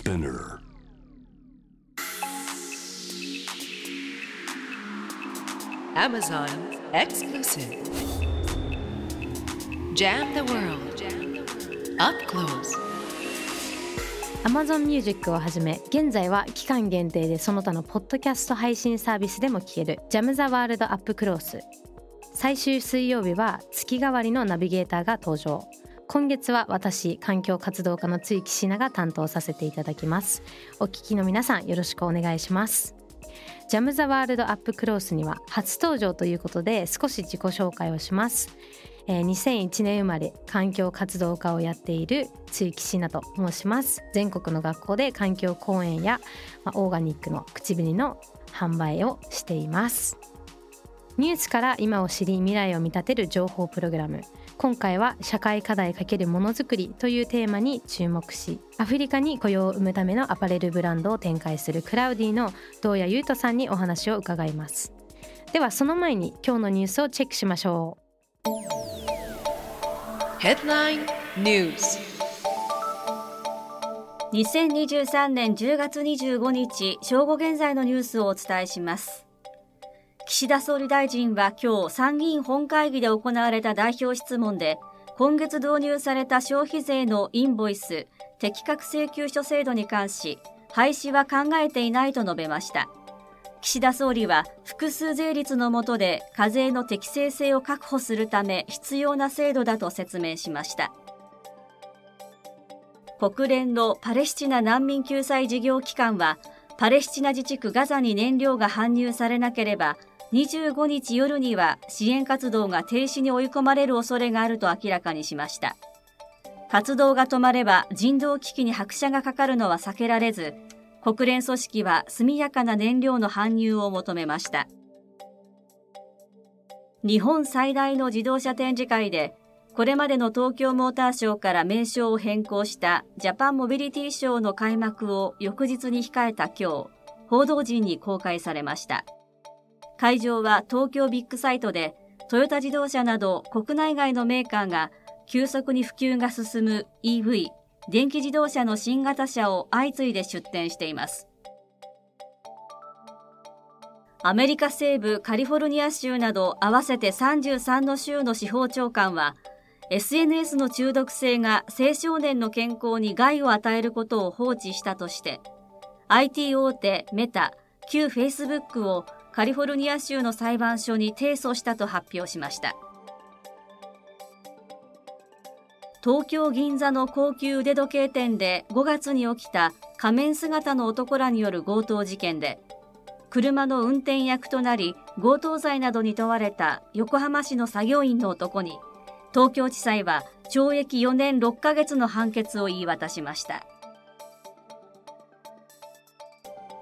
Spinner Amazon exclusive. Jam the world. Up close. Amazon Music をはじめ現在は期間限定でその他のポッドキャスト配信サービスでも聞ける「ジャム・ザ・ワールド・アップ・クロース」最終水曜日は月替わりのナビゲーターが登場今月は私環境活動家の露木しなが担当させていただきます。お聞きの皆さんよろしくお願いします。ジャム・ザ・ワールド・アップ・クロースには初登場ということで少し自己紹介をします。えー2001年生まれ環境活動家をやっている露木しなと申します。全国の学校で環境講演や、まあ、オーガニックの口紅の販売をしています。ニュースから今を知り未来を見立てる情報プログラム。今回は社会課題×ものづくりというテーマに注目しアフリカに雇用を生むためのアパレルブランドを展開するクラウディの堂谷優斗さんにお話を伺いますではその前に今日のニュースをチェックしましょう Headline News. 2023年10月25日正午現在のニュースをお伝えします岸田総理大臣は今日参議院本会議で行われた代表質問で今月導入された消費税のインボイス適格請求書制度に関し廃止は考えていないと述べました。岸田総理は複数税率の下で課税の適正性を確保するため必要な制度だと説明しました。国連のパレスチナ難民救済事業機関はパレスチナ自治区ガザに燃料が搬入されなければ25日夜には支援活動が停止に追い込まれる恐れがあると明らかにしました活動が止まれば人道危機に拍車がかかるのは避けられず国連組織は速やかな燃料の搬入を求めました日本最大の自動車展示会でこれまでの東京モーターショーから名称を変更したジャパンモビリティショーの開幕を翌日に控えた今日、報道陣に公開されました。会場は東京ビッグサイトでトヨタ自動車など国内外のメーカーが急速に普及が進む EV、電気自動車の新型車を相次いで出展しています。アメリカ西部カリフォルニア州など合わせて33の州の司法長官は SNS の中毒性が青少年の健康に害を与えることを放置したとして IT 大手メタ旧 Facebook をカリフォルニア州の裁判所に提訴したと発表しました。東京銀座の高級腕時計店で5月に起きた仮面姿の男らによる強盗事件で車の運転役となり強盗罪などに問われた横浜市の作業員の男に東京地裁は懲役4年6ヶ月の判決を言い渡しました。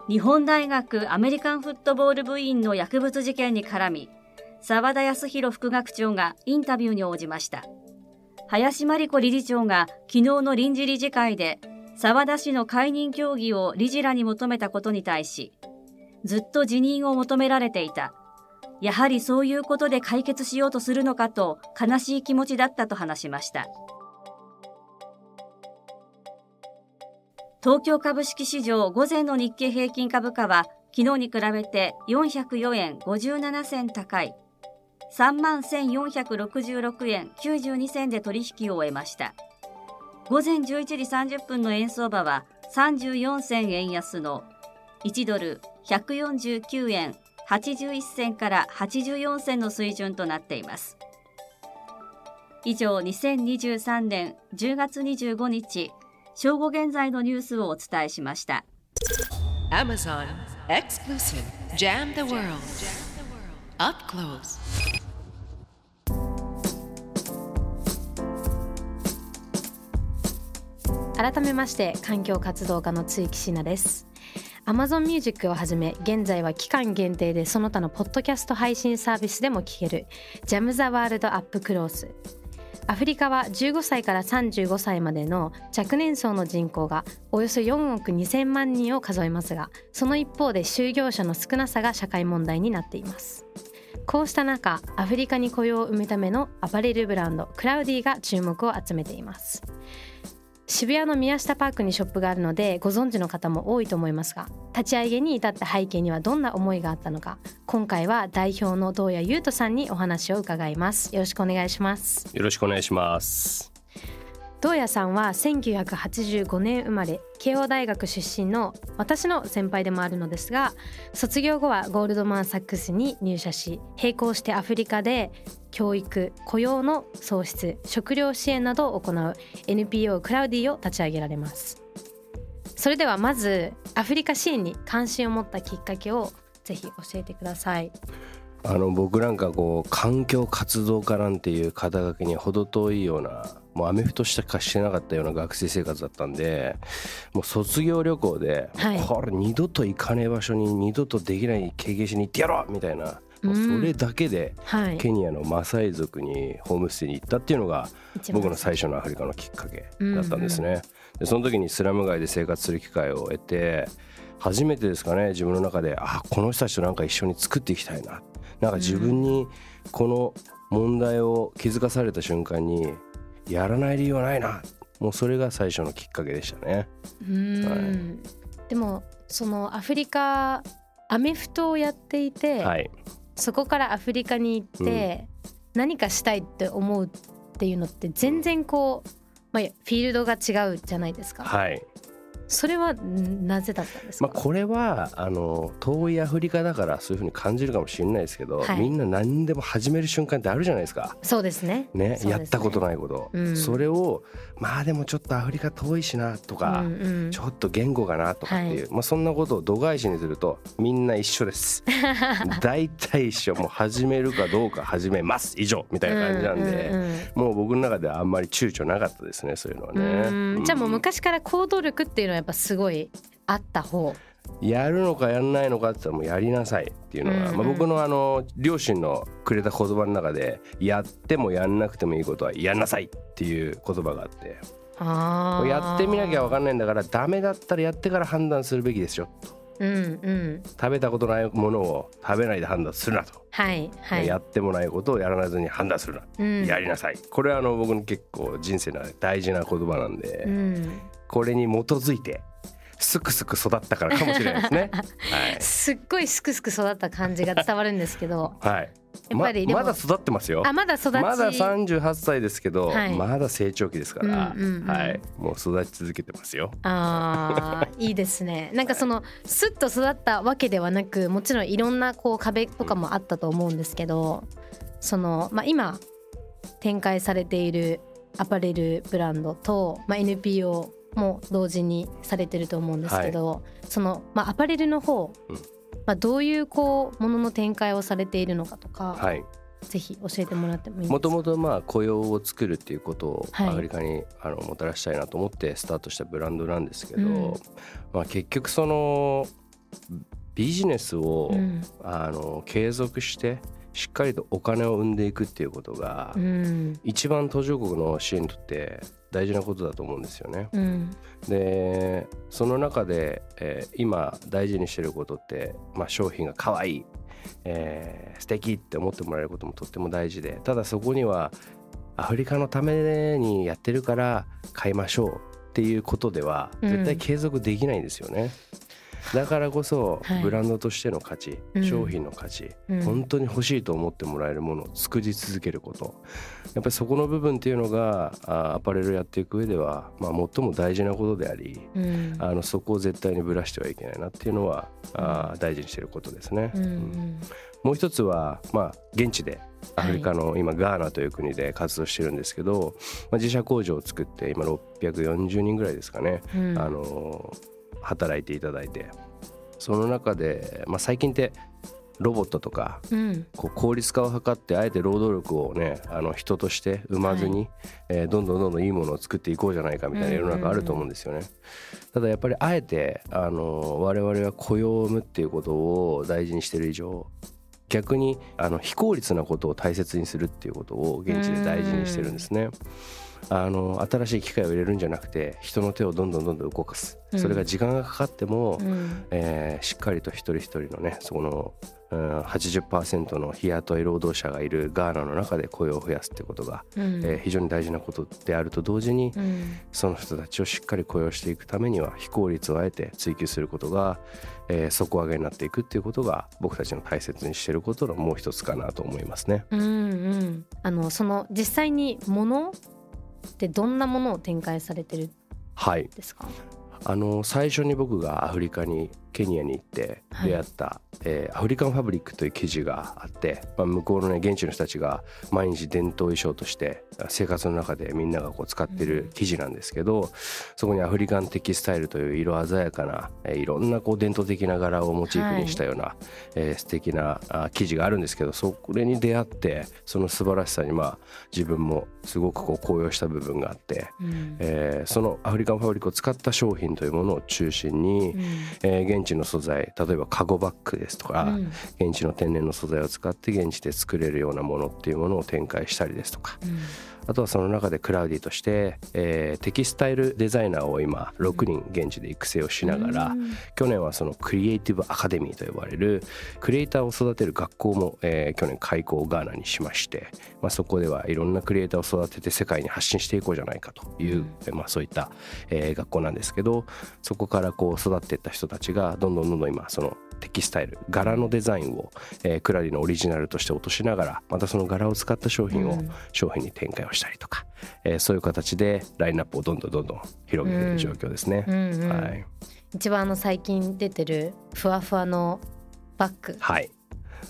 日本大学アメリカンフットボール部員の薬物事件に絡み澤田康弘副学長がインタビューに応じました。林真理子理事長が昨日の臨時理事会で澤田氏の解任協議を理事らに求めたことに対しずっと辞任を求められていた。やはりそういうことで解決しようとするのかと悲しい気持ちだったと話しました。東京株式市場午前の日経平均株価は昨日に比べて404円57銭高い3万1466円92銭で取引を終えました。午前11時30分の円相場は34銭円安の1ドル149円81銭から84銭の水準となっています。以上2023年10月25日正午現在のニュースをお伝えしました Amazon exclusive. Jam the world. Up close. 改めまして環境活動家の露木しなです Amazon Music をはじめ現在は期間限定でその他のポッドキャスト配信サービスでも聴けるジャム・ザ・ワールド・ア・フリカは15歳から35歳までの若年層の人口がおよそ4億2000万人を数えますがその一方で就業者の少なさが社会問題になっています。こうした中アフリカに雇用を生むためのアパレルブランドクラウディが注目を集めています。渋谷の宮下パークにショップがあるのでご存知の方も多いと思いますが立ち上げに至った背景にはどんな思いがあったのか今回は代表の道谷優斗さんにお話を伺います。よろしくお願いします。よろしくお願いします。東谷さんは1985年生まれ慶応大学出身の私の先輩でもあるのですが卒業後はゴールドマン・サックスに入社し並行してアフリカで教育雇用の創出食料支援などを行う NPO クラウディを立ち上げられます。それではまずアフリカ支援に関心を持ったきっかけをぜひ教えてください。あの僕なんかこう環境活動家なんていう肩書きに程遠いようなもうアメフトしかしてなかったような学生生活だったんでもう卒業旅行で、はい、これ二度と行かねえ場所に二度とできない経験しに行ってやろう！みたいなもうそれだけでケニアのマサイ族にホームステイに行ったっていうのが僕の最初のアフリカのきっかけだったんですね。でその時にスラム街で生活する機会を得て初めてですかね自分の中であこの人たちとなんか一緒に作っていきたいななんか自分にこの問題を気づかされた瞬間にやらない理由はないな。もうそれが最初のきっかけでしたね。はい、でもそのアフリカアメフトをやっていて、はい、そこからアフリカに行って、何かしたいって思うっていうのって全然こう、まあ、フィールドが違うじゃないですか。はいそれはなぜだったんですまあ、これはあの遠いアフリカだからそういうふうに感じるかもしれないですけど、はい、みんな何でも始める瞬間ってあるじゃないですか。そうですね。ね、ね、やったことないこと、うん、それをまあでもちょっとアフリカ遠いしなとか、うんうん、ちょっと言語がなとかっていう、はい、まあ、そんなことを度外視にするとみんな一緒です。大体一緒。もう始めるかどうか始めます以上みたいな感じなんで、うんうんうん、もう僕の中ではあんまり躊躇なかったですねそういうのはね。じゃあもう昔から行動力っていうのはやっぱすごいあった方。やるのかやんないのかって言ったらもうやりなさいっていうのが、うんうん、まあ、僕のあの両親のくれた言葉の中でやってもやんなくてもいいことはやんなさいっていう言葉があって。やってみなきゃ分かんないんだからダメだったらやってから判断するべきですよと。うんうん、食べたことないものを食べないで判断するなと、はいはい、やってもないことをやらずに判断するな、うん、やりなさい。これはあの僕の結構人生の大事な言葉なんで、うん、これに基づいてすくすく育ったからかもしれないですね。はい、すっごいすくすく育った感じが伝わるんですけど。はい。やっぱりままだ育ってますよ。あまだ育ちまだ三十八歳ですけど、はい、まだ成長期ですから、うんうんうん、はい、もう育ち続けてますよ。ああ いいですね。なんかそのすっと育ったわけではなく、もちろんいろんなこう壁とかもあったと思うんですけど、そのまあ今展開されているアパレルブランドと、まあ、NPO も同時にされてると思うんですけど、はい、その、まあ、アパレルの方、うん、まあ、どういうこうものの展開をされているのかとか、はい、ぜひ教えてもらってもいいですか？もともとまあ雇用を作るっていうことをアフリカにあのもたらしたいなと思ってスタートしたブランドなんですけど、うん、まあ、結局そのビジネスを、あの継続してしっかりとお金を生んでいくっていうことが、うん、一番途上国の支援にとって大事なことだと思うんですよね。うん、でその中で、えー、今大事にしてることって、まあ、商品が可愛い、えー、素敵って思ってもらえることもとっても大事でただそこにはアフリカのためにやってるから買いましょうっていうことでは絶対継続できないんですよね。うんだからこそブランドとしての価値、はい、商品の価値、うん、本当に欲しいと思ってもらえるものを作り続けること。やっぱりそこの部分っていうのがアパレルやっていく上では、まあ、最も大事なことであり、うん、あのそこを絶対にぶらしてはいけないなっていうのはあ大事にしてることですね。うん、もう一つは、まあ、現地でアフリカの今ガーナという国で活動してるんですけど、まあ、自社工場を作って今640人ぐらいですかね、あの働いていただいてその中で、まあ、最近ってロボットとか、うん、こう効率化を図ってあえて労働力をねあの人として生まずに、はい、えー、どんどんどんどんいいものを作っていこうじゃないかみたいな世の中あると思うんですよね。ただやっぱりあえてあの我々は雇用を生むっていうことを大事にしてる以上逆にあの非効率なことを大切にするっていうことを現地で大事にしてるんですね。あの新しい機械を入れるんじゃなくて人の手をどんどんどんどん動かす、それが時間がかかっても、うん、えー、しっかりと一人一人のねそこのうん、80%の日雇い労働者がいるガーナの中で雇用を増やすってことが、うん、えー、非常に大事なことであると同時に、うん、その人たちをしっかり雇用していくためには非効率をあえて追求することが、えー、底上げになっていくっていうことが僕たちの大切にしていることのもう一つかなと思いますね。うんうん、あのその実際にものってどんなものを展開されてるですか、はい。あの最初に僕がアフリカにケニアに行って出会った、はい、えー、アフリカンファブリックという記事があって、まあ、向こうのね現地の人たちが毎日伝統衣装として生活の中でみんながこう使ってる記事なんですけど、うん、そこにアフリカンテキスタイルという色鮮やかな、えー、いろんなこう伝統的な柄をモチーフにしたような、はい。えー、素敵なあ記事があるんですけどそれに出会ってその素晴らしさにまあ自分もすごくこう高揚した部分があって、うん、えー、そのアフリカンファブリックを使った商品というものを中心に、うん、えー、現地の素材例えばカゴバッグですとか、うん、現地の天然の素材を使って現地で作れるようなものっていうものを展開したりですとか、うんあとはその中でクラウディとして、えー、テキスタイルデザイナーを今6人現地で育成をしながら、うん、去年はそのクリエイティブアカデミーと呼ばれるクリエイターを育てる学校も、えー、去年開校ガーナにしまして、まあ、そこではいろんなクリエイターを育てて世界に発信していこうじゃないかという、うん、まあ、そういった、えー、学校なんですけどそこからこう育っていった人たちがどんどんどんどん今そのテキスタイル柄のデザインを、えー、クラリのオリジナルとして落としながらまたその柄を使った商品を商品に展開をしたりとか、えー、そういう形でラインナップをどんどんどんどん広げている状況ですね。うんうんうん、はい、一番あの最近出てるふわふわのバッグ。はい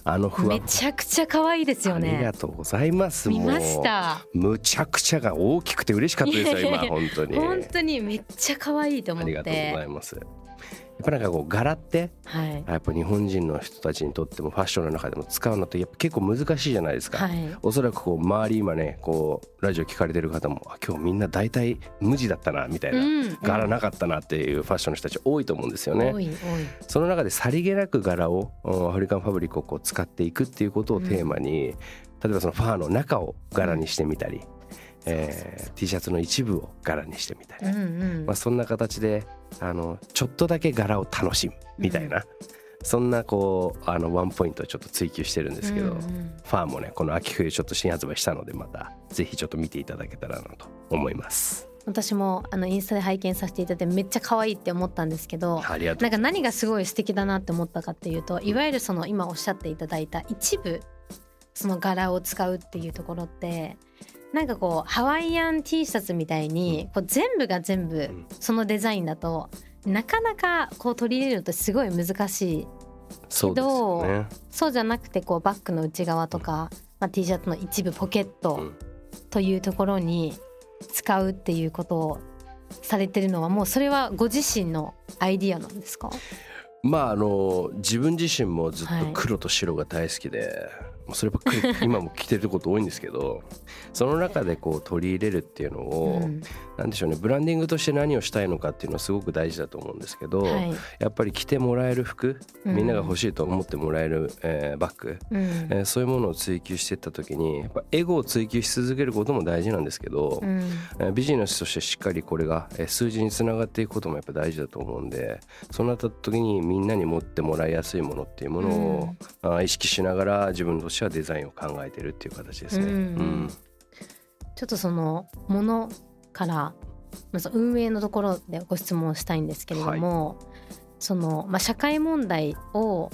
あのふわめちゃくちゃ可愛いですよね。ありがとうございます。見ました。むちゃくちゃが大きくて嬉しかったですよ今本当に。本当にめっちゃ可愛いと思って。ありがとうございます。っぱなんかこう柄って、はい、やっぱ日本人の人たちにとってもファッションの中でも使うのってやっぱ結構難しいじゃないですか、はい、おそらくこう周り今ねこうラジオ聞かれてる方も今日みんな大体無地だったなみたいな、うん、柄なかったなっていうファッションの人たち多いと思うんですよね。その中でさりげなく柄をアフリカンファブリックをこう使っていくっていうことをテーマに、うん、例えばそのファーの中を柄にしてみたり、えー、T シャツの一部を柄にしてみたり、うんうん、まあ、そんな形であのちょっとだけ柄を楽しむみたいな、うん、そんなこうあのワンポイントをちょっと追求してるんですけど、うんうん、ファンもねこの秋冬ちょっと新発売したのでまたぜひちょっと見ていただけたらなと思います。私もあのインスタで拝見させていただいてめっちゃ可愛いって思ったんですけどなんか何がすごい素敵だなって思ったかっていうといわゆるその今おっしゃっていただいた一部その柄を使うっていうところってなんかこうハワイアン T シャツみたいにこう全部が全部そのデザインだとなかなかこう取り入れるとすごい難しい。けどそう,、そうじゃなくてこうバッグの内側とか、まあ、T シャツの一部ポケットというところに使うっていうことをされてるのはもうそれはご自身のアイディアなんですか？まああの自分自身もずっと黒と白が大好きで、はいそればっかり 今も着てること多いんですけどその中でこう取り入れるっていうのを、うん、なんでしょうねブランディングとして何をしたいのかっていうのはすごく大事だと思うんですけど、はい、やっぱり着てもらえる服みんなが欲しいと思ってもらえる、えー、バッグ、うん、えー、そういうものを追求していった時にやっぱエゴを追求し続けることも大事なんですけど、うん、えー、ビジネスとしてしっかりこれが数字につながっていくこともやっぱ大事だと思うんでそうなった時にみんなに持ってもらいやすいものっていうものを、うん、あ意識しながら自分としてはデザインを考えてるっていう形ですね。うん、うん。ちょっとそのものからまず運営のところでご質問したいんですけれども、はい、そのまあ、社会問題を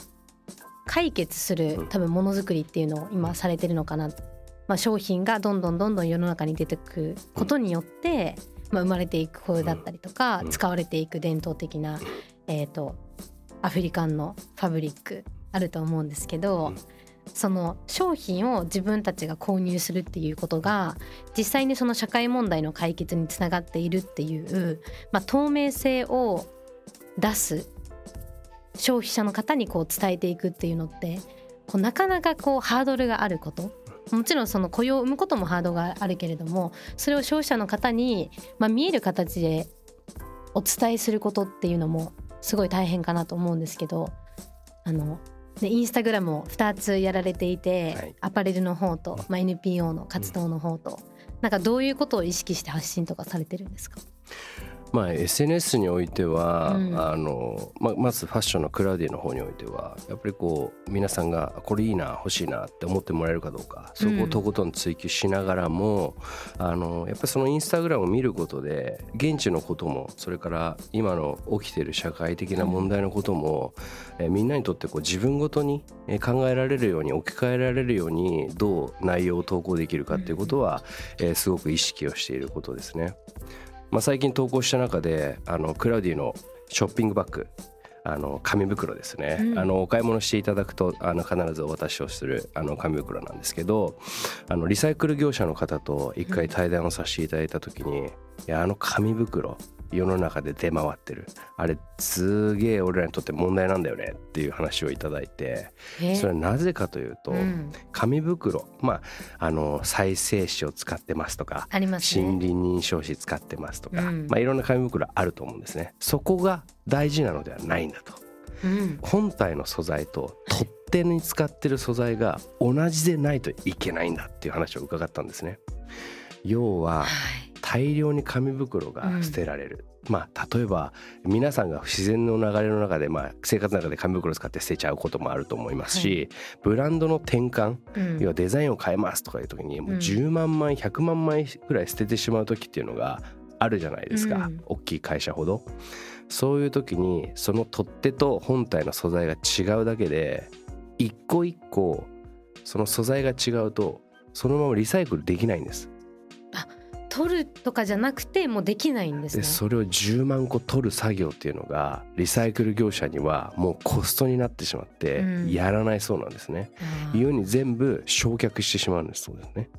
解決する多分ものづくりっていうのを今されてるのかな、まあ、商品がどんどんどんどん世の中に出てくことによって、まあ、生まれていく声だったりとか、使われていく伝統的な、えーとアフリカンのファブリックあると思うんですけど、その商品を自分たちが購入するっていうことが実際にその社会問題の解決につながっているっていう、まあ、透明性を出す消費者の方にこう伝えていくっていうのってこうなかなかこうハードルがあること。もちろんその雇用を生むこともハードルがあるけれどもそれを消費者の方に、まあ、見える形でお伝えすることっていうのもすごい大変かなと思うんですけどあのでインスタグラムを2つやられていて、はい、アパレルの方と、まあ、NPO の活動の方と、なんかどういうことを意識して発信とかされてるんですか？まあ、SNS においては、うん、あのままずファッションのクラウディの方においてはやっぱりこう皆さんがこれいいな欲しいなって思ってもらえるかどうかそこをとことん追求しながらも、うん、あのやっぱりそのインスタグラムを見ることで現地のこともそれから今の起きている社会的な問題のことも、うん、えみんなにとってこう自分ごとに考えられるように置き換えられるようにどう内容を投稿できるかっていうことは、えー、すごく意識をしていることですね。まあ、最近投稿した中であのクラウディのショッピングバッグあの紙袋ですね、うん、あのお買い物していただくとあの必ずお渡しをするあの紙袋なんですけどあのリサイクル業者の方と一回対談をさせていただいた時に、いやあの紙袋世の中で出回ってる。あれすげえ俺らにとって問題なんだよねっていう話をいただいて。それはなぜかというと、紙袋。まああの再生紙を使ってますとか森林認証紙使ってますとか、まあ、いろんな紙袋あると思うんですね。そこが大事なのではないんだと。本体の素材と取っ手に使ってる素材が同じでないといけないんだっていう話を伺ったんですね。要は、大量に紙袋が捨てられる、うん、まあ例えば皆さんが自然の流れの中で、まあ、生活の中で紙袋使って捨てちゃうこともあると思いますし、はい、ブランドの転換、うん、要はデザインを変えますとかいう時にもう10万枚100万枚ぐらい捨ててしまう時っていうのがあるじゃないですか、うん、大きい会社ほど。そういう時にその取っ手と本体の素材が違うだけで一個一個その素材が違うとそのままリサイクルできないんです。取るとかじゃなくてもうできないんです、ね、それを10万個取る作業っていうのがリサイクル業者にはもうコストになってしまってやらないそうなんですね。うん、いうに全部焼却してしまうんです。そうですね。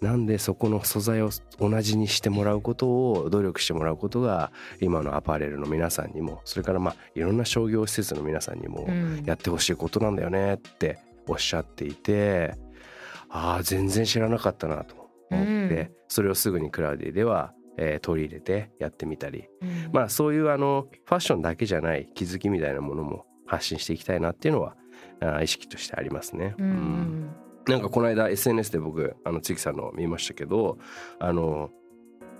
なんでそこの素材を同じにしてもらうことを努力してもらうことが今のアパレルの皆さんにもそれからまあいろんな商業施設の皆さんにもやってほしいことなんだよねっておっしゃっていて、ああ全然知らなかったなと思って、それをすぐにクラウディでは、えー、取り入れてやってみたり、まあそういうあのファッションだけじゃない気づきみたいなものも発信していきたいなっていうのはあ意識としてありますね。うん、なんかこの間 SNS で僕あの月さんの見ましたけどあの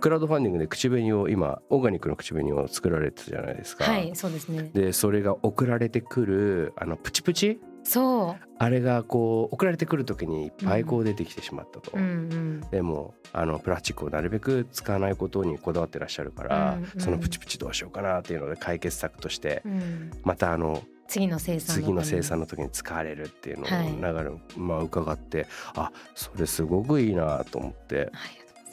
クラウドファンディングで口紅を今オーガニックの口紅を作られてたじゃないですか。はいそうですね。でそれが送られてくるあのプチプチそう。あれがこう送られてくる時にいっぱいこう出てきてしまったと、うんうん、でもあのプラスチックをなるべく使わないことにこだわってらっしゃるから、うんうん、そのプチプチどうしようかなっていうので解決策として、うん、またあの次の生産次の生産の時に使われるっていうのを流れ、はい、まあ伺ってあそれすごくいいなと思って、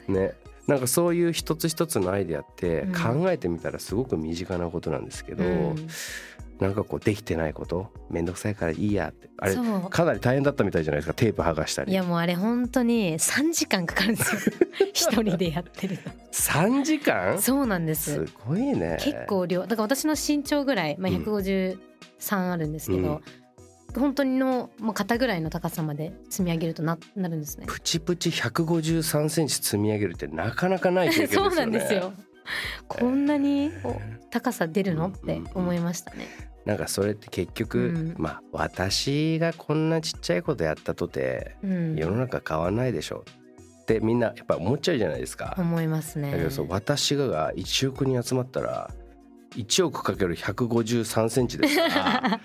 ね。なんかそういう一つ一つのアイデアって考えてみたらすごく身近なことなんですけど、うん、なんかこうできてないこと面倒くさいからいいやって。あれかなり大変だったみたいじゃないですか。テープ剥がしたり。いやもうあれ本当に3時間かかるんですよ。一人でやってる3時間？そうなんです。すごいね。結構量。だから私の身長ぐらい、まあ、153あるんですけど、うん、本当にのもう肩ぐらいの高さまで積み上げるとななるんですね。プチプチ153センチ積み上げるってなかなかない経験ですよね。そうなんですよ。こんなに高さ出るの？って思いましたね。なんかそれって結局、うん、まあ私がこんなちっちゃいことやったとて、うん、世の中変わんないでしょってみんなやっぱ思っちゃうじゃないですか。思いますね。だけどそう私がが1億人集まったら1億かける153センチですから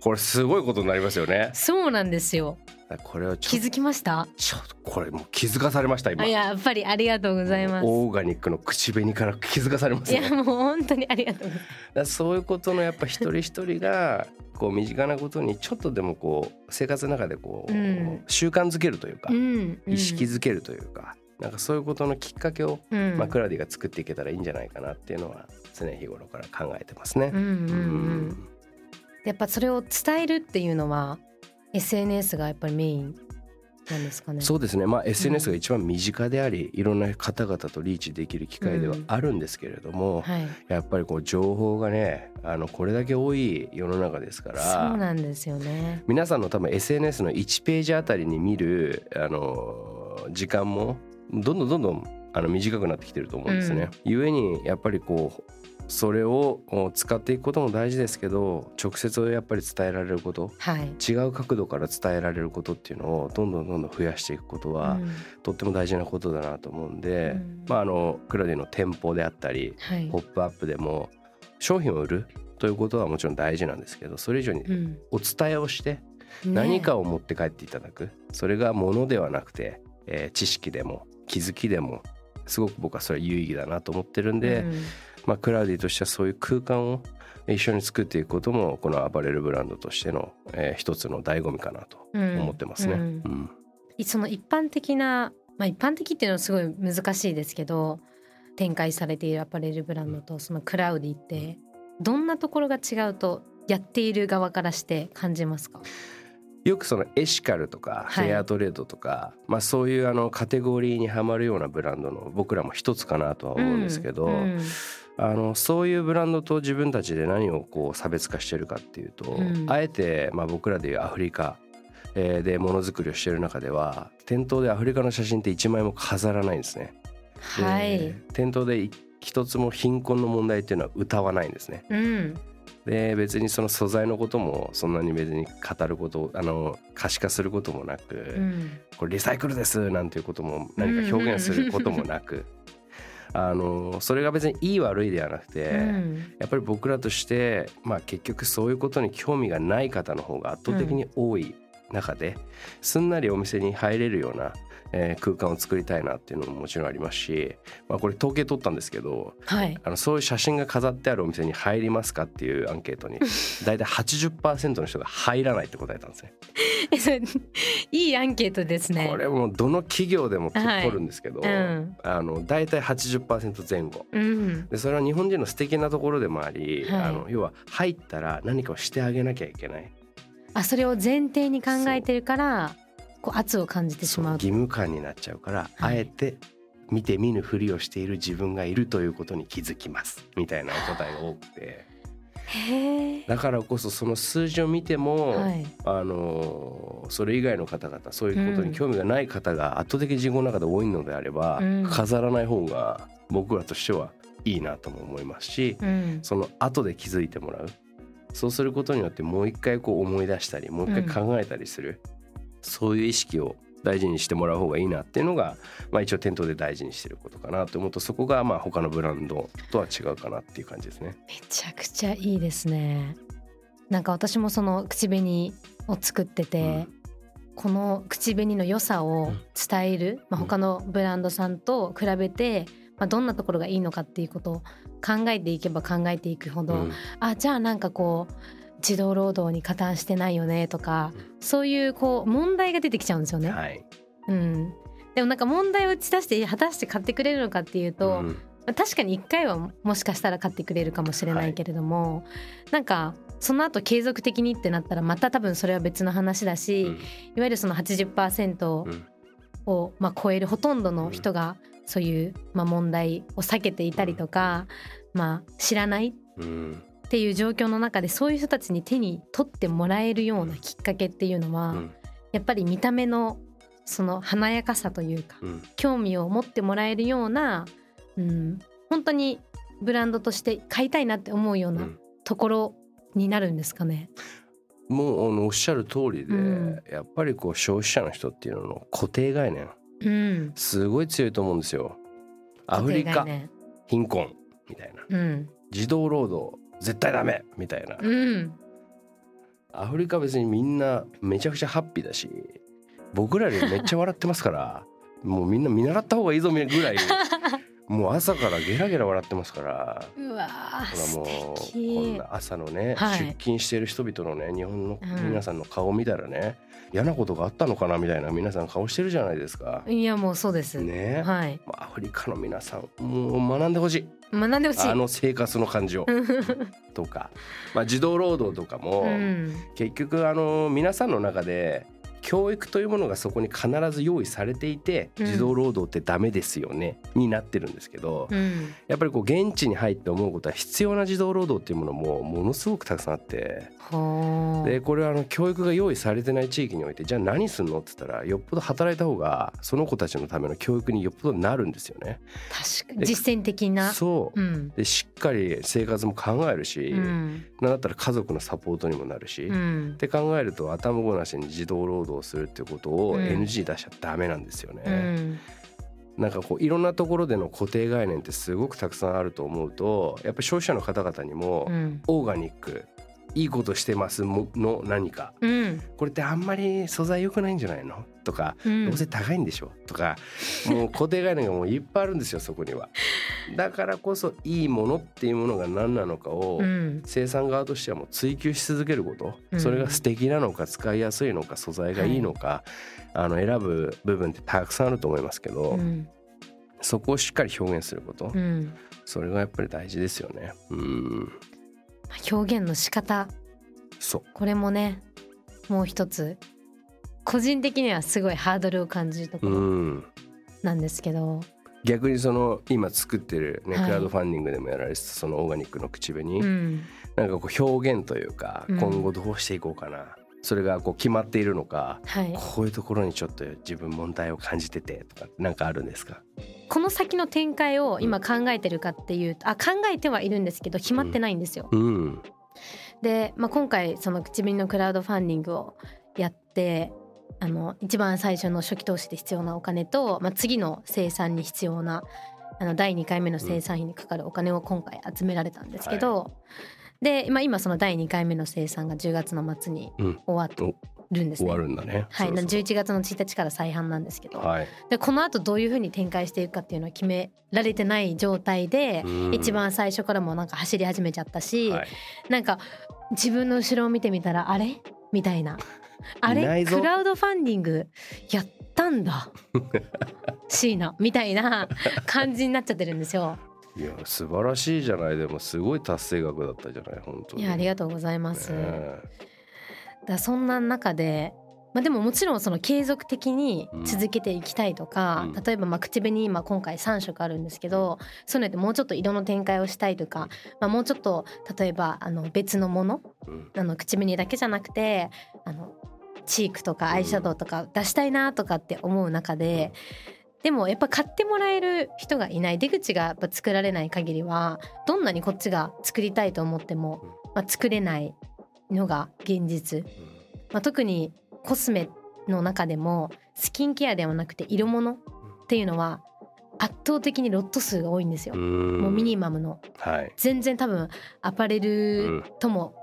これすごいことになりますよね。そうなんですよ。これを気づきました？ちょっとこれもう気づかされました今。やっぱりありがとうございます。オーガニックの口紅から気づかされます、ね、いやもう本当にありがとうだそういうことのやっぱ一人一人が こう身近なことにちょっとでもこう生活の中でこう、うん、習慣づけるというか、うん、意識づけるというか、なんかそういうことのきっかけを、うん、まあ、クラディが作っていけたらいいんじゃないかなっていうのは常日頃から考えてますね。うんうん。うん、やっぱそれを伝えるっていうのは SNS がやっぱりメインなんですかね。そうですね。まあ SNS が一番身近であり、うん、いろんな方々とリーチできる機会ではあるんですけれども、うんはい、やっぱりこう情報がね、あのこれだけ多い世の中ですから。そうなんですよね。皆さんの多分 SNS の1ページあたりに見るあの時間もどんどんどんどんあの短くなってきてると思うんですね。うん、故にやっぱりこうそれを使っていくことも大事ですけど直接やっぱり伝えられること、はい、違う角度から伝えられることっていうのをどんどんどんどん増やしていくことは、うん、とっても大事なことだなと思うんで、うん、まああのクラディの店舗であったり、はい、ポップアップでも商品を売るということはもちろん大事なんですけどそれ以上にお伝えをして何かを持って帰っていただく、ね、それがものではなくて、えー、知識でも気づきでもすごく僕はそれは有意義だなと思ってるんで、うん、まあ、クラウディとしてはそういう空間を一緒に作っていくこともこのアパレルブランドとしての、えー、一つの醍醐味かなと思ってますね。うん、うん、その一般的な、まあ、一般的っていうのはすごい難しいですけど展開されているアパレルブランドとそのクラウディってどんなところが違うとやっている側からして感じますか？よくそのエシカルとかフェアトレードとか、はい、まあそういうあのカテゴリーにはまるようなブランドの僕らも一つかなとは思うんですけど、うんうんあのそういうブランドと自分たちで何をこう差別化してるかっていうと、うん、あえてまあ僕らでいうアフリカでものづくりをしてる中では店頭でアフリカの写真って一枚も飾らないんですね。はい、店頭で一つも貧困の問題っていうのは歌わないんですね。うんで別にその素材のこともそんなに別に語ることあの可視化することもなく、うん、これリサイクルですなんていうことも何か表現することもなく。あのそれが別にいい悪いではなくて、うん、やっぱり僕らとして、まあ、結局そういうことに興味がない方の方が圧倒的に多い中で、すんなりお店に入れるようなえー、空間を作りたいなっていうのももちろんありますし、まあ、これ統計取ったんですけど、はい、あのそういう写真が飾ってあるお店に入りますかっていうアンケートに 大体80%の人が入らないって答えたんですね。いいアンケートですね。これもどの企業でも取るんですけど、はいうん、あの大体80%前後、うん、でそれは日本人の素敵なところでもあり、はい、あの要は入ったら何かをしてあげなきゃいけない。あそれを前提に考えてるからこう圧を感じてしまう。義務感になっちゃうから、はい、あえて見て見ぬふりをしている自分がいるということに気づきますみたいな答えが多くて。だからこそその数字を見ても、はい、あのそれ以外の方々そういうことに興味がない方が圧倒的に自分の中で多いのであれば、うん、飾らない方が僕らとしてはいいなとも思いますし、うん、その後で気づいてもらう。そうすることによってもう一回こう思い出したりもう一回考えたりする、そういう意識を大事にしてもらう方がいいなっていうのが、まあ、一応店頭で大事にしてることかなと思うとそこがまあ他のブランドとは違うかなっていう感じですね。めちゃくちゃいいですね。なんか私もその口紅を作ってて、うん、この口紅の良さを伝える、まあ、他のブランドさんと比べて、まあ、どんなところがいいのかっていうことを考えていけば考えていくほど、うん、あじゃあなんかこう児童労働に加担してないよねとか、そういうこう問題が出てきちゃうんですよね。はい、うん、でもなんか問題を打ち出して果たして買ってくれるのかっていうと、うん、確かに1回はもしかしたら買ってくれるかもしれないけれども、はい、なんかその後継続的にってなったらまた多分それは別の話だし、うん、いわゆるその80%を、まあ、超えるほとんどの人がそういう、まあ、問題を避けていたりとか、まあ、知らない、うんっていう状況の中でそういう人たちに手に取ってもらえるようなきっかけっていうのは、うん、やっぱり見た目のその華やかさというか、うん、興味を持ってもらえるような、うん、本当にブランドとして買いたいなって思うようなところになるんですかね。もうあのおっしゃる通りで、うん、やっぱりこう消費者の人っていうのの固定概念、うん、すごい強いと思うんですよ。アフリカ貧困みたいな、うん、児童労働絶対ダメみたいな、うん、アフリカ別にみんなめちゃくちゃハッピーだし僕らよりめっちゃ笑ってますから もうみんな見習った方がいいぞぐらい もう朝からゲラゲラ笑ってますからうわほらもうこんな朝のね、はい、出勤している人々のね日本の皆さんの顔を見たらね、うん、嫌なことがあったのかなみたいな皆さん顔してるじゃないですか。いやもうそうです。ね。はい。アフリカの皆さんもう学んでほしい学んでほしい。あの生活の感じを。とか、まあ、児童労働とかも、うん、結局あの皆さんの中で教育というものがそこに必ず用意されていて児童労働ってダメですよね、になってるんですけど、うん、やっぱりこう現地に入って思うことは必要な児童労働っていうものもものすごくたくさんあって。でこれはあの教育が用意されてない地域においてじゃあ何すんの？って言ったらよっぽど働いた方がその子たちのための教育によっぽどなるんですよね。確かに。実践的な。そう、うん、でしっかり生活も考えるし、うん、なんだったら家族のサポートにもなるし、うん、って考えると頭ごなしに児童労働するっていうことを NG 出しちゃダメなんですよね。うん。なんかこういろんなところでの固定概念ってすごくたくさんあると思うとやっぱり消費者の方々にもオーガニックいいことしてますの何か、うん、これってあんまり素材良くないんじゃないの？とか、うん、どうせ高いんでしょ？とかもう固定概念がもういっぱいあるんですよそこには。だからこそいいものっていうものが何なのかを、生産側としてはもう追求し続けること、うん、それが素敵なのか使いやすいのか素材がいいのか、はい、あの選ぶ部分ってたくさんあると思いますけど、そこをしっかり表現すること、それがやっぱり大事ですよね。うん表現の仕方。そう。これもねもう一つ。個人的にはすごいハードルを感じるところなんですけど、逆にその今作ってるね、はい、クラウドファンディングでもやられてたそのオーガニックの口紅、うん、なんかこう表現というか、今後どうしていこうかなそれがこう決まっているのか、はい、こういうところにちょっと自分問題を感じててとか何かあるんですか？この先の展開を今考えてるかっていうと、うん、あ考えてはいるんですけど決まってないんですよ。うん、で、まあ、今回その口紅のクラウドファンディングをやってあの一番最初の初期投資で必要なお金と、まあ、次の生産に必要なあの第2回目の生産費にかかるお金を今回集められたんですけど、はい、で、まあ、今その第2回目の生産が10月の末に終わるんですね。終わるんだね。はい、そうそう11月の1日から再販なんですけど、はい、でこの後どういうふうに展開していくかっていうのは決められてない状態で、一番最初からもなんか走り始めちゃったし、はい、なんか自分の後ろを見てみたらあれ？みたいな。あれ？クラウドファンディングやったんだ。椎名みたいな感じになっちゃってるんですよ。いや素晴らしいじゃない。でもすごい達成額だったじゃない本当に。いやありがとうございます。ねだそんな中でまあ、でももちろんその継続的に続けていきたいとか、うん、例えばまあ口紅今今回3色あるんですけどそういうのでもうちょっと色の展開をしたいとか、まあ、もうちょっと例えばあの別のもの、うん、あの口紅だけじゃなくてあのチークとかアイシャドウとか出したいなとかって思う中で。でもやっぱ買ってもらえる人がいない出口がやっぱ作られない限りはどんなにこっちが作りたいと思っても、まあ、作れないのが現実、まあ、特にコスメの中でもスキンケアではなくて色物っていうのは圧倒的にロット数が多いんですよ。もうミニマムの、はい、全然多分アパレルとも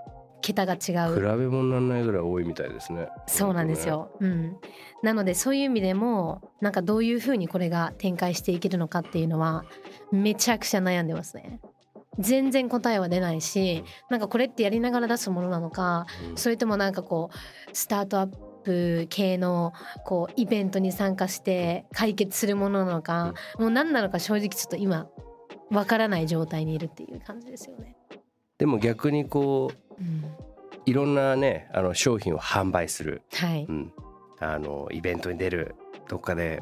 桁が違う、比べ物にならないぐらい多いみたいですね。そうなんですよ、ね、うん。なのでそういう意味でもなんかどういうふうにこれが展開していけるのかっていうのはめちゃくちゃ悩んでますね。全然答えは出ないしなんかこれってやりながら出すものなのか、それともなんかこうスタートアップ系のこうイベントに参加して解決するものなのか、もう何なのか正直ちょっと今わからない状態にいるっていう感じですよね。でも逆にこう、うん、いろんなねあの商品を販売する、はい。うん、あのイベントに出るどっかで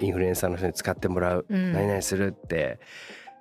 インフルエンサーの人に使ってもらう、うん、何々するって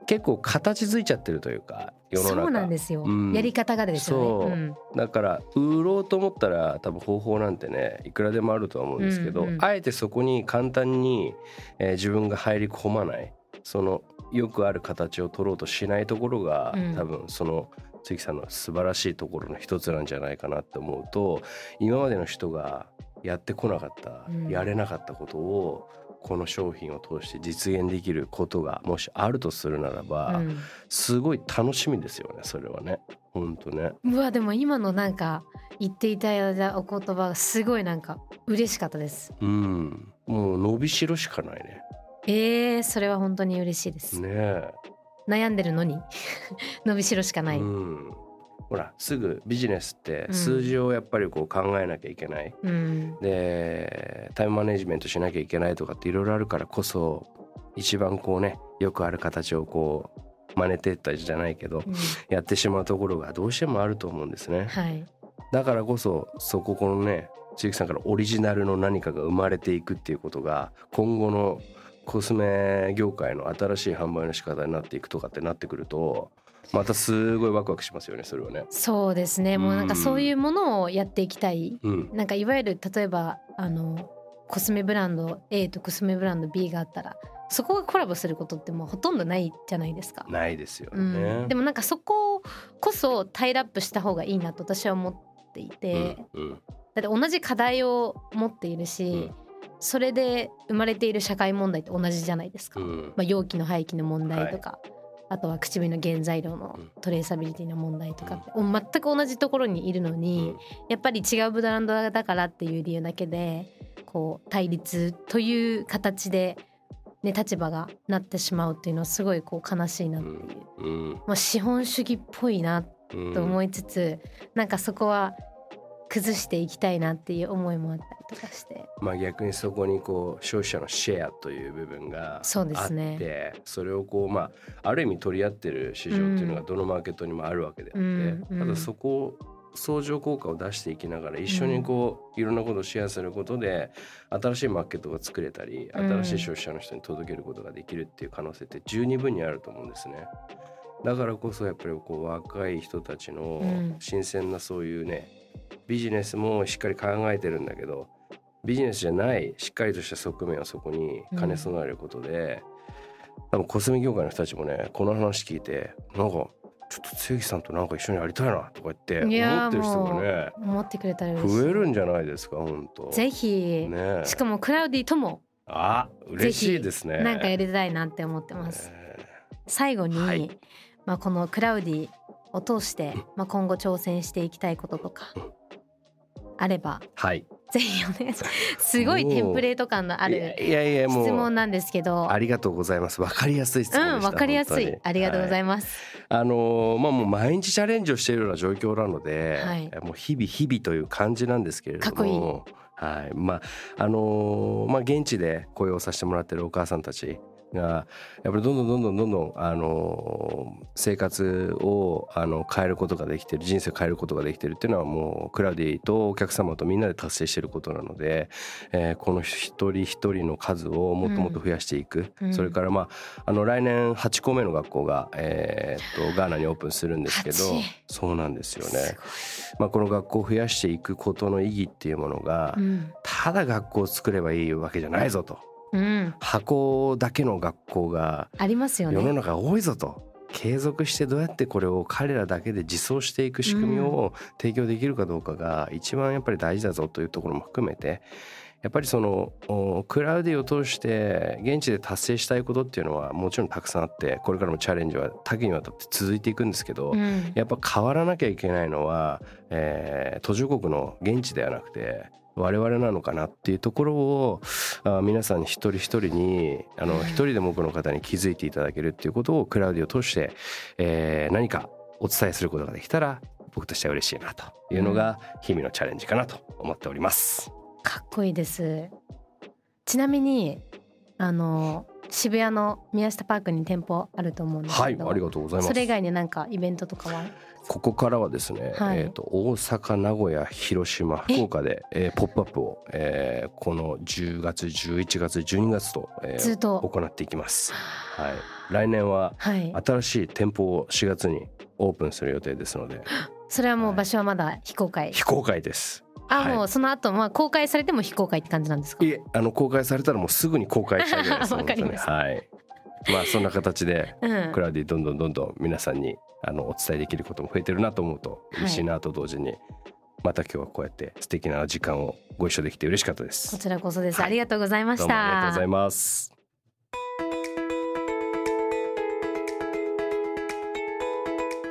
結構形づいちゃってるというか世の中。そうなんですよ、うん、やり方がですよね、う。ん、だから売ろうと思ったら多分方法なんてねいくらでもあるとは思うんですけど、うんうん、あえてそこに簡単に、えー、自分が入り込まない。そのよくある形を取ろうとしないところが、多分その関さんの素晴らしいところの一つなんじゃないかなって思うと今までの人がやってこなかった、やれなかったことをこの商品を通して実現できることがもしあるとするならば、うん、すごい楽しみですよねそれはね。本当ね。うわでも今のなんか言っていただいたお言葉がすごいなんか嬉しかったです。うん。もう伸びしろしかないね。えー、それは本当に嬉しいです。ね悩んでるのに 伸びしろしかない、うん。ほらすぐビジネスって数字をやっぱりこう考えなきゃいけない、うん、でタイムマネジメントしなきゃいけないとかっていろいろあるからこそ一番こうねよくある形をこう真似てったじゃないけど、うん、やってしまうところがどうしてもあると思うんですね。はい、だからこそそここのね鈴木さんからオリジナルの何かが生まれていくっていうことが今後のコスメ業界の新しい販売の仕方になっていくとかってなってくるとまたすごいワクワクしますよねそれはね。そうですね。もうなんかそういうものをやっていきたい、うん、なんかいわゆる例えばあのコスメブランド A とコスメブランド B があったらそこがコラボすることってもうほとんどないじゃないですか。ないですよね、うん、でもなんかそここそタイラップした方がいいなと私は思っていて、うんうん、だって同じ課題を持っているし、それで生まれている社会問題って同じじゃないですか。まあ、容器の廃棄の問題とか、はい。あとは口紅の原材料のトレーサビリティの問題とかって、うん、全く同じところにいるのに、うん、やっぱり違うブランドだからっていう理由だけでこう対立という形で、ね、立場がなってしまうっていうのはすごいこう悲しいなっていう、うん。まあ、資本主義っぽいなと思いつつ、うん、なんかそこは崩していきたいなっていう思いもあったりとかして。まあ逆にそこにこう消費者のシェアという部分があってそうね、それをこうまあある意味取り合ってる市場っていうのがどのマーケットにもあるわけであって、うん、ただそこを相乗効果を出していきながら一緒にこういろんなことをシェアすることで新しいマーケットが作れたり新しい消費者の人に届けることができるっていう可能性って十二分にあると思うんですね。だからこそやっぱりこう若い人たちの新鮮なそういうねビジネスもしっかり考えてるんだけどビジネスじゃないしっかりとした側面をそこに兼ね備えることで、うん、多分コスメ業界の人たちもねこの話聞いてなんかちょっと関さんとなんか一緒にやりたいなとか言って思ってる人がね思ってくれたら増えるんじゃないですか本当。ぜひ、ね、しかもクラウディともあ嬉しいですね。なんかやりたいなって思ってます、え。ー、最後に、はい、まあこのクラウディを通して、まあ、今後挑戦していきたいこととか、あれば、はい、ぜひお願いします。すごいテンプレート感のあるいやいや質問なんですけど、ありがとうございます。わかりやすい質問うん、わかりやすい。ありがとうございます。はい、あのまあもう毎日チャレンジをしているような状況なので、はい、もう日々日々という感じなんですけれども、かっこいい。はい、まああのまあ現地で雇用させてもらってるお母さんたちがやっぱりどんどんどんどんどんどんあの生活をあの変えることができてる人生を変えることができてるっていうのはもうクラウディとお客様とみんなで達成してることなので、えー、この一人一人の数をもっともっと増やしていく、うん、それからまああの来年8校目の学校が、えー、っとガーナにオープンするんですけどそうなんですよね。まあ、この学校を増やしていくことの意義っていうものが、うん、ただ学校を作ればいいわけじゃないぞと。うん、箱だけの学校がありますよね。世の中多いぞと。継続してどうやってこれを彼らだけで実装していく仕組みを提供できるかどうかが一番やっぱり大事だぞというところも含めてやっぱりそのクラウディを通して現地で達成したいことっていうのはもちろんたくさんあってこれからもチャレンジは多岐にわたって続いていくんですけど、うん、やっぱ変わらなきゃいけないのは、えー、途上国の現地ではなくて我々なのかなっていうところをあ皆さん一人一人にあの一人でも多くの方に気づいていただけるっていうことをクラウディを通して、えー、何かお伝えすることができたら僕としては嬉しいなというのが日々のチャレンジかなと思っております。かっこいいです。ちなみにあの渋谷の宮下パークに店舗あると思うんですけど、はい、ありがとうございます。それ以外になんかイベントとかは？ここからはですね、はい、えーと、大阪名古屋広島福岡で、えー、ポップアップを、えー、この10月11月12月と,、えー、ずっと。行っていきます。はい、来年は新しい店舗を4月にオープンする予定ですので、それはもう場所はまだ非公開、非公開です。あ、はい、もうその後まあ公開されても非公開って感じなんですか？いえあの公開されたらもうすぐに公開したいです、わかりますはいまあそんな形で、クラウディどんどんどんどん皆さんにあのお伝えできることも増えてるなと思うと嬉しいなと同時に、また今日はこうやって素敵な時間をご一緒できて嬉しかったです。こちらこそです、はい、ありがとうございました。ありがとうございます。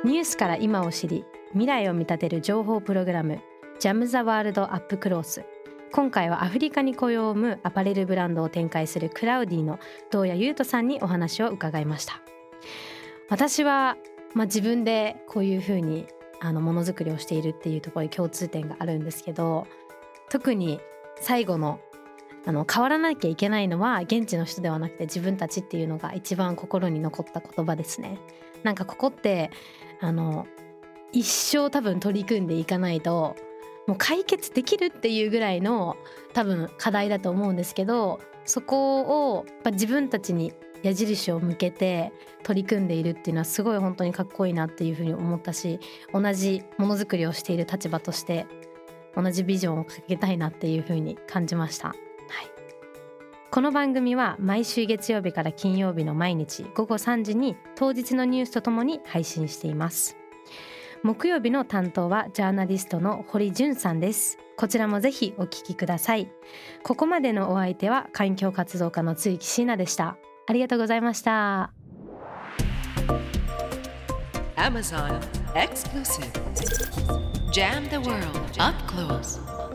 ニュースから今を知り未来を見立てる情報プログラムジャム・ザ・ワールド・アップ・クロース今回はアフリカに雇用を生むアパレルブランドを展開するクラウディの東谷優斗さんにお話を伺いました私は、まあ、自分でこういうふうにあのものづくりをしているっていうところに共通点があるんですけど特に最後のあの変わらなきゃいけないのは現地の人ではなくて自分たちっていうのが一番心に残った言葉ですね。なんかここってあの一生多分取り組んでいかないともう解決できるっていうぐらいの多分課題だと思うんですけどそこを自分たちに矢印を向けて取り組んでいるっていうのはすごい本当にかっこいいなっていうふうに思ったし同じものづくりをしている立場として同じビジョンをかけたいなっていうふうに感じました。この番組は毎週月曜日から金曜日の毎日午後3時に当日のニュースとともに配信しています木曜日の担当はジャーナリストの堀潤さんです。こちらもぜひお聞きください。ここまでのお相手は環境活動家の露木椎名でした。ありがとうございました。Amazon Exclusive. Jam the World Up Close.